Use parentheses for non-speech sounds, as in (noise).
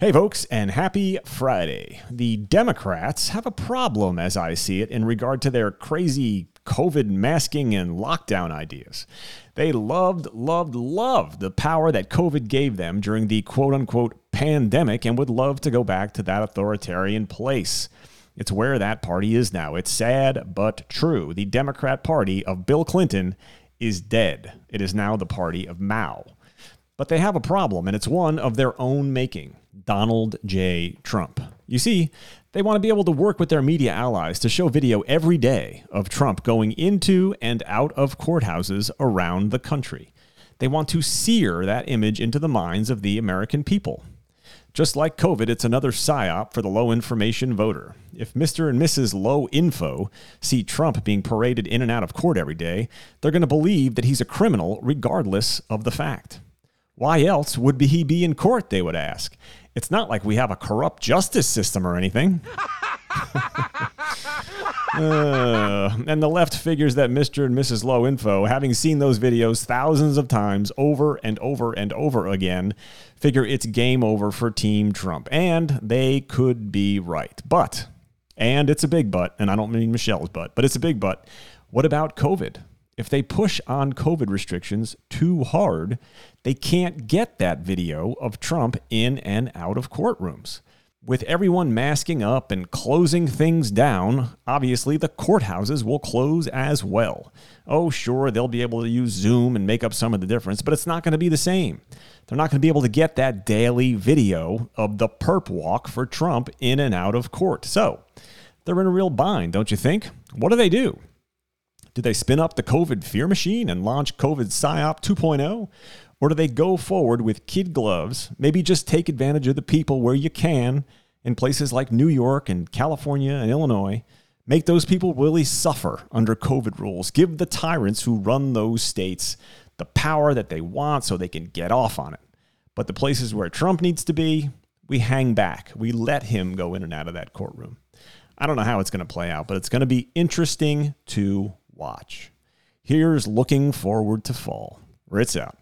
Hey, folks, and happy Friday. The Democrats have a problem, as I see it, in regard to their crazy COVID masking and lockdown ideas. They loved, loved, loved the power that COVID gave them during the quote unquote pandemic and would love to go back to that authoritarian place. It's where that party is now. It's sad, but true. The Democrat Party of Bill Clinton is dead. It is now the party of Mao. But they have a problem, and it's one of their own making. Donald J. Trump. You see, they want to be able to work with their media allies to show video every day of Trump going into and out of courthouses around the country. They want to sear that image into the minds of the American people. Just like COVID, it's another psyop for the low information voter. If Mr. and Mrs. Low Info see Trump being paraded in and out of court every day, they're going to believe that he's a criminal regardless of the fact. Why else would he be in court, they would ask. It's not like we have a corrupt justice system or anything. (laughs) uh, and the left figures that Mr. and Mrs. Low Info, having seen those videos thousands of times over and over and over again, figure it's game over for Team Trump. And they could be right. But, and it's a big but, and I don't mean Michelle's but, but it's a big but. What about COVID? If they push on COVID restrictions too hard, they can't get that video of Trump in and out of courtrooms. With everyone masking up and closing things down, obviously the courthouses will close as well. Oh, sure, they'll be able to use Zoom and make up some of the difference, but it's not going to be the same. They're not going to be able to get that daily video of the perp walk for Trump in and out of court. So they're in a real bind, don't you think? What do they do? Do they spin up the COVID fear machine and launch COVID PSYOP 2.0? Or do they go forward with kid gloves, maybe just take advantage of the people where you can in places like New York and California and Illinois? Make those people really suffer under COVID rules. Give the tyrants who run those states the power that they want so they can get off on it. But the places where Trump needs to be, we hang back. We let him go in and out of that courtroom. I don't know how it's going to play out, but it's going to be interesting to watch. Here's looking forward to fall. Ritz out.